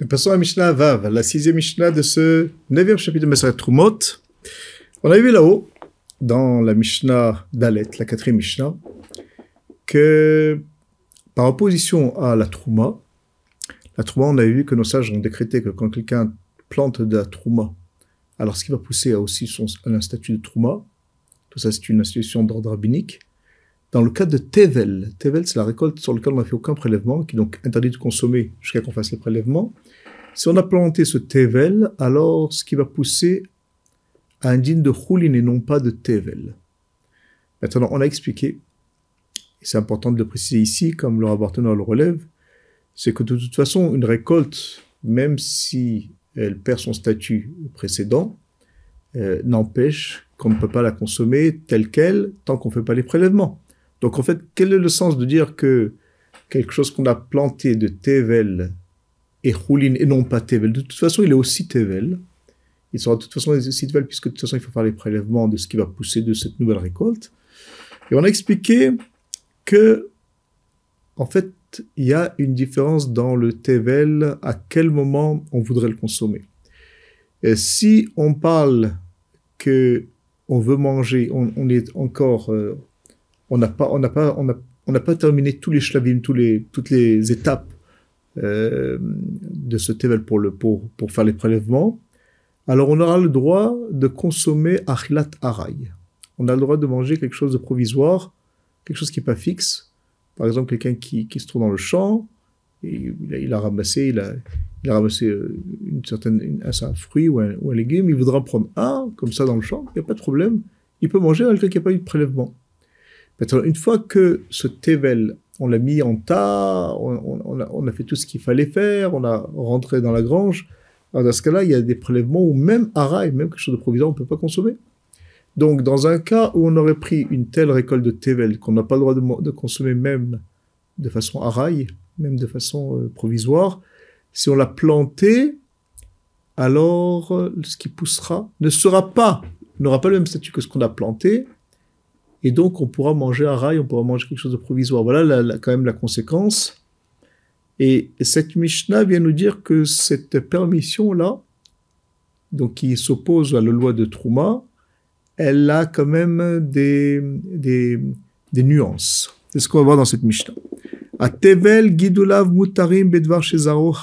Nous passons à Mishnah Vav, la sixième Mishnah de ce neuvième chapitre de Meseret Trumot. On a vu là-haut, dans la Mishnah Dalet, la quatrième Mishnah, que par opposition à la Trouma, la Trouma, on a vu que nos sages ont décrété que quand quelqu'un plante de la Trouma, alors ce qui va pousser a aussi son, un statut de Trouma. Tout ça, c'est une institution d'ordre rabbinique. Dans le cas de Tevel, Tevel, c'est la récolte sur laquelle on n'a fait aucun prélèvement, qui est donc interdit de consommer jusqu'à qu'on fasse les prélèvements. Si on a planté ce Tevel, alors ce qui va pousser a un digne de Choulin et non pas de Tevel. Maintenant, on a expliqué, et c'est important de le préciser ici, comme le rapporteur le relève, c'est que de toute façon, une récolte, même si elle perd son statut précédent, euh, n'empêche qu'on ne peut pas la consommer telle qu'elle tant qu'on ne fait pas les prélèvements. Donc en fait, quel est le sens de dire que quelque chose qu'on a planté de Tevel et Choulin et non pas Tevel, de toute façon il est aussi Tevel, il sera de toute façon aussi Tevel puisque de toute façon il faut faire les prélèvements de ce qui va pousser de cette nouvelle récolte. Et on a expliqué que, en fait, il y a une différence dans le Tevel, à quel moment on voudrait le consommer. Et si on parle que on veut manger, on, est encore, euh, on n'a pas, on n'a pas, on n'a pas terminé tous les shlavim, les, toutes les étapes euh, de ce tevel pour, le, pour, pour faire les prélèvements, alors on aura le droit de consommer achilat aray. On a le droit de manger quelque chose de provisoire, quelque chose qui n'est pas fixe. Par exemple, quelqu'un qui, qui, se trouve dans le champ, et il, a, ramassé, il a, il a ramassé euh, une certaine, un, fruit ou un, légume, il voudra prendre un, comme ça, dans le champ, il n'y a pas de problème. Il peut manger avec qu'il n'y a pas eu de prélèvement. Une fois que ce tevel on l'a mis en tas, on, a, fait tout ce qu'il fallait faire, on a rentré dans la grange. Dans ce cas-là, il y a des prélèvements où même arail, même quelque chose de provisoire, on ne peut pas consommer. Donc, dans un cas où on aurait pris une telle récolte de Tevel qu'on n'a pas le droit de, consommer même de façon arail, même de façon euh, provisoire, si on l'a planté, alors euh, ce qui poussera ne sera pas, n'aura pas le même statut que ce qu'on a planté, et donc on pourra manger un rail, on pourra manger quelque chose de provisoire. Voilà quand même la conséquence. Et cette Mishnah vient nous dire que cette permission-là, donc qui s'oppose à la loi de Trouma, elle a quand même des, des, nuances. C'est ce qu'on va voir dans cette Mishnah. Tevel gidulav mutarim bedvar shezaro.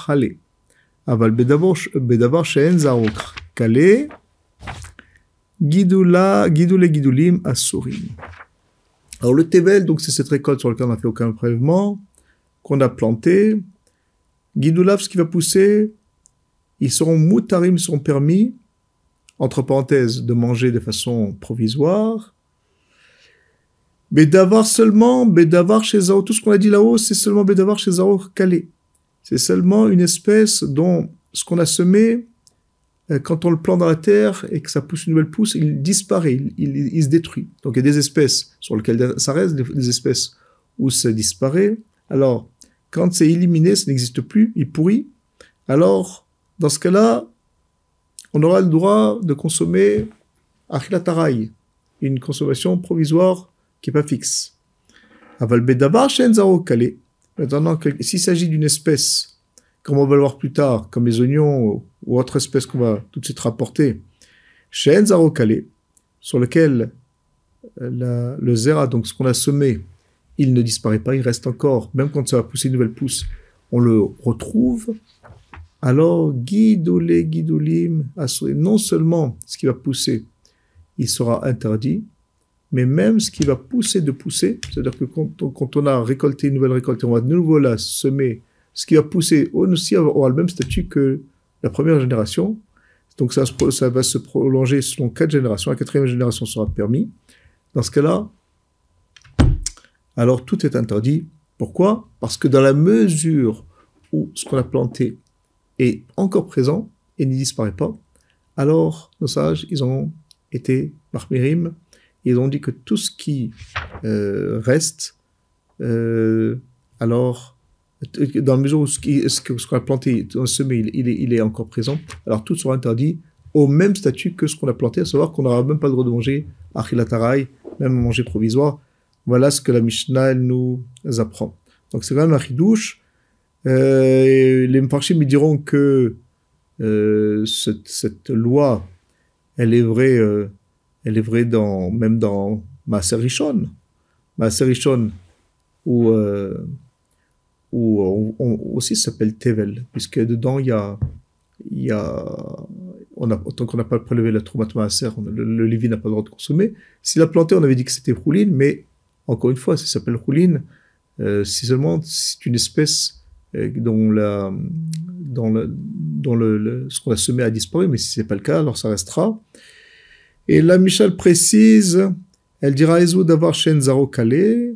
Aval bedavar kale, Guidoula, Guidoulé Guidoulim Asurim. Alors le Tevel, donc c'est cette récolte sur laquelle on n'a fait aucun prélèvement, qu'on a planté. Guidoulav, ce qui va pousser, ils seront moutarim, seront permis, entre parenthèses, de manger de façon provisoire. Bédavar seulement, Bédavar chez Zao, tout ce qu'on a dit là-haut, c'est seulement Bédavar chez Zao calé. C'est seulement une espèce dont ce qu'on a semé, quand on le plante dans la terre et que ça pousse une nouvelle pousse, il disparaît, il, se détruit. Donc il y a des espèces sur lesquelles ça reste, des espèces où ça disparaît. Alors, quand c'est éliminé, ça n'existe plus, il pourrit. Alors, dans ce cas-là, on aura le droit de consommer achilatarai, une consommation provisoire qui n'est pas fixe. Aval bedavar shenzaro kale. Maintenant, s'il s'agit d'une espèce comme on va le voir plus tard, comme les oignons ou autres espèces qu'on va tout de suite rapporter, chez Enzaro sur lequel euh, le zera, donc ce qu'on a semé, il ne disparaît pas, il reste encore, même quand ça va pousser une nouvelle pousse, on le retrouve. Alors, guidolé, guidolim, non seulement ce qui va pousser, il sera interdit, mais même ce qui va pousser de pousser, c'est-à-dire que quand on, quand on, a récolté une nouvelle récolte, on va de nouveau la semer ce qui va pousser aussi le même statut que la première génération. Donc ça, va se prolonger selon quatre générations. La quatrième génération sera permis. Dans ce cas-là, alors tout est interdit. Pourquoi? Parce que dans la mesure où ce qu'on a planté est encore présent et n'y disparaît pas, alors nos sages, ils ont été marmérim, ils ont dit que tout ce qui euh, reste, euh, alors dans la mesure où ce qu'on a planté, semé, il, il, est, encore présent, alors tout sera interdit au même statut que ce qu'on a planté, à savoir qu'on n'aura même pas le droit de manger achilatarai, même manger provisoire. Voilà ce que la Mishnah nous apprend. Donc c'est quand même un chidouche. Euh, les Mfarshim me diront que euh, cette, loi, elle est vraie, euh, elle est vraie dans, même dans Maaser Rishon. Maaser Rishon, où, où on, on aussi s'appelle Tevel, puisque dedans il y a, il y a tant qu'on n'a pas prélevé la Troumat le, le Lévi n'a pas le droit de consommer. S'il a planté, on avait dit que c'était Roulin, mais encore une fois, ça s'appelle Roulin, euh, si seulement c'est une espèce euh, dont, la, dont, le, dont le, ce qu'on a semé a disparu, mais si c'est pas le cas, alors ça restera. Et la Michel précise, elle dira Ezou d'avoir Shenzaro Calais.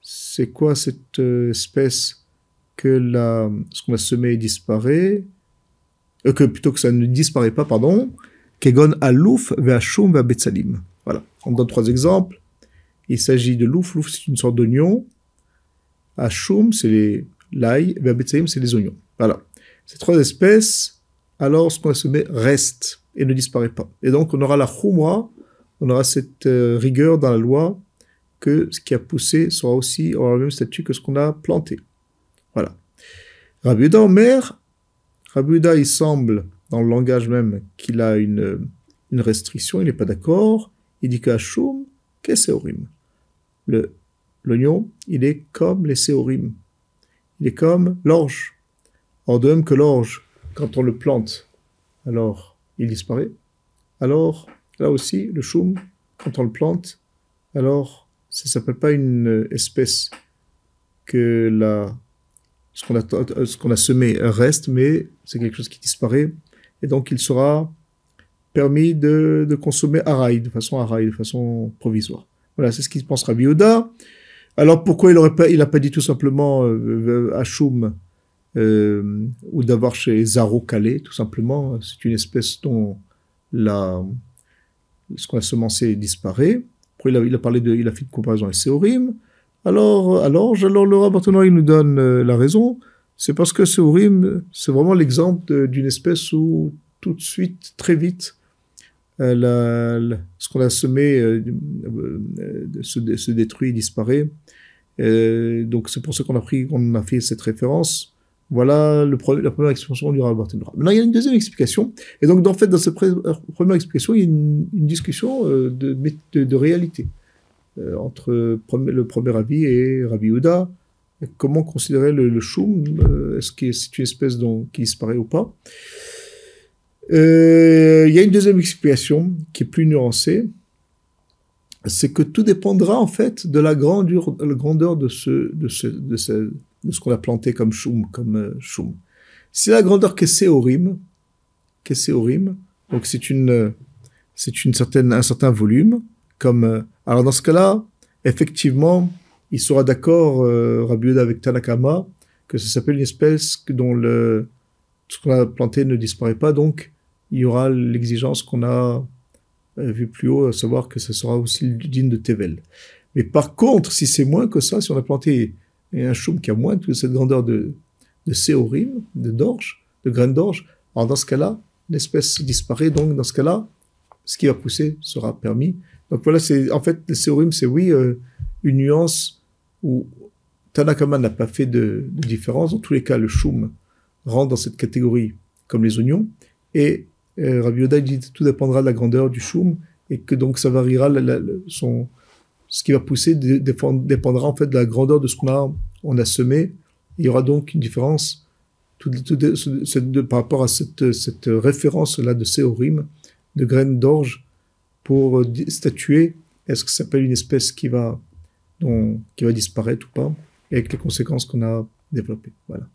C'est quoi cette euh, espèce que la, ce qu'on a semé disparaît euh, que plutôt que ça ne disparaît pas, pardon, Kegon alouf ve'ashum ve'abetzalim. Voilà. On donne trois exemples. Il s'agit de louf. Louf, c'est une sorte d'oignon. Ashum, c'est l'ail. Ve'abetzalim, c'est les oignons. Voilà. Ces trois espèces, alors ce qu'on a semé reste et ne disparaît pas. Et donc, on aura la khumra, on aura cette euh, rigueur dans la loi que ce qui a poussé sera aussi, aura le même statut que ce qu'on a planté. Voilà. Rabbi Yehuda Omer, Rabbi il semble, dans le langage même, qu'il a une, une restriction, il n'est pas d'accord. Il dit qu'Hachum, qu'est Séorim Le L'oignon, il est comme les Séorim. Il est comme l'orge. Or, de même que l'orge, quand on le plante, alors il disparaît. Alors, là aussi, le choum, quand on le plante, alors ça ne s'appelle pas une espèce que la, ce qu'on a, semé reste, mais c'est quelque chose qui disparaît. Et donc, il sera permis de, de consommer araï, de façon araï, de façon provisoire. Voilà, c'est ce qu'il pense Rabbi Yehuda. Alors, pourquoi il aurait pas, dit tout simplement euh, euh, ou d'avoir chez Zaro Calais, tout simplement. C'est une espèce dont ce qu'on a semencé disparaît. Après, il a, parlé de, il a fait une comparaison avec Séorim. Alors, alors, alors le rapporteur il nous donne euh, la raison. C'est parce que Séorim, c'est vraiment l'exemple d'une espèce où tout de suite, très vite, euh, ce qu'on a semé euh, euh, se, se, détruit, disparaît. Euh, donc c'est pour ça qu'on a pris, qu'on a fait cette référence. Voilà la première explication du Rav Maintenant, il y a une deuxième explication. Et donc, en fait, dans cette première explication, il y a une, discussion de, de, de réalité euh, entre le premier avis et Rabbi Yehuda. Comment considérer le, le euh, Est-ce que c'est une espèce dont, qui disparaît ou pas? Euh, Il y a une deuxième explication qui est plus nuancée. C'est que tout dépendra en fait de la grandeur, la grandeur de ce, de ce, de ce, de ce qu'on a planté comme choum, comme euh, choum. Si la grandeur que c'est Orim, que c'est Orim, donc c'est une, c'est une certaine, un certain volume, comme, euh, alors dans ce cas-là, effectivement, il sera d'accord, euh, avec Tanakama, que ça s'appelle une espèce dont le, ce qu'on a planté ne disparaît pas, donc il y aura l'exigence qu'on a euh, vu plus haut, à savoir que ce sera aussi digne de Tevel. Mais par contre, si c'est moins que ça, si on a planté un choum qui a moins de cette grandeur de, de séorim, de d'orge, de graines d'orge, alors dans ce cas-là, l'espèce disparaît, donc dans ce cas-là, ce qui va pousser sera permis. Donc voilà, c'est en fait le séorim, c'est oui euh, une nuance où Tanakama n'a pas fait de, différence. Dans tous les cas, le choum rentre dans cette catégorie comme les oignons. Et euh, Rabbi Yoda dit tout dépendra de la grandeur du choum et que donc ça variera son ce qui va pousser dépendra en fait de la grandeur de ce qu'on a on a semé. Il y aura donc une différence par rapport à cette, cette référence là de séorim de graines d'orge pour statuer est-ce que ça s'appelle une espèce qui va, qui va disparaître ou pas, et avec les conséquences qu'on a développées. Voilà.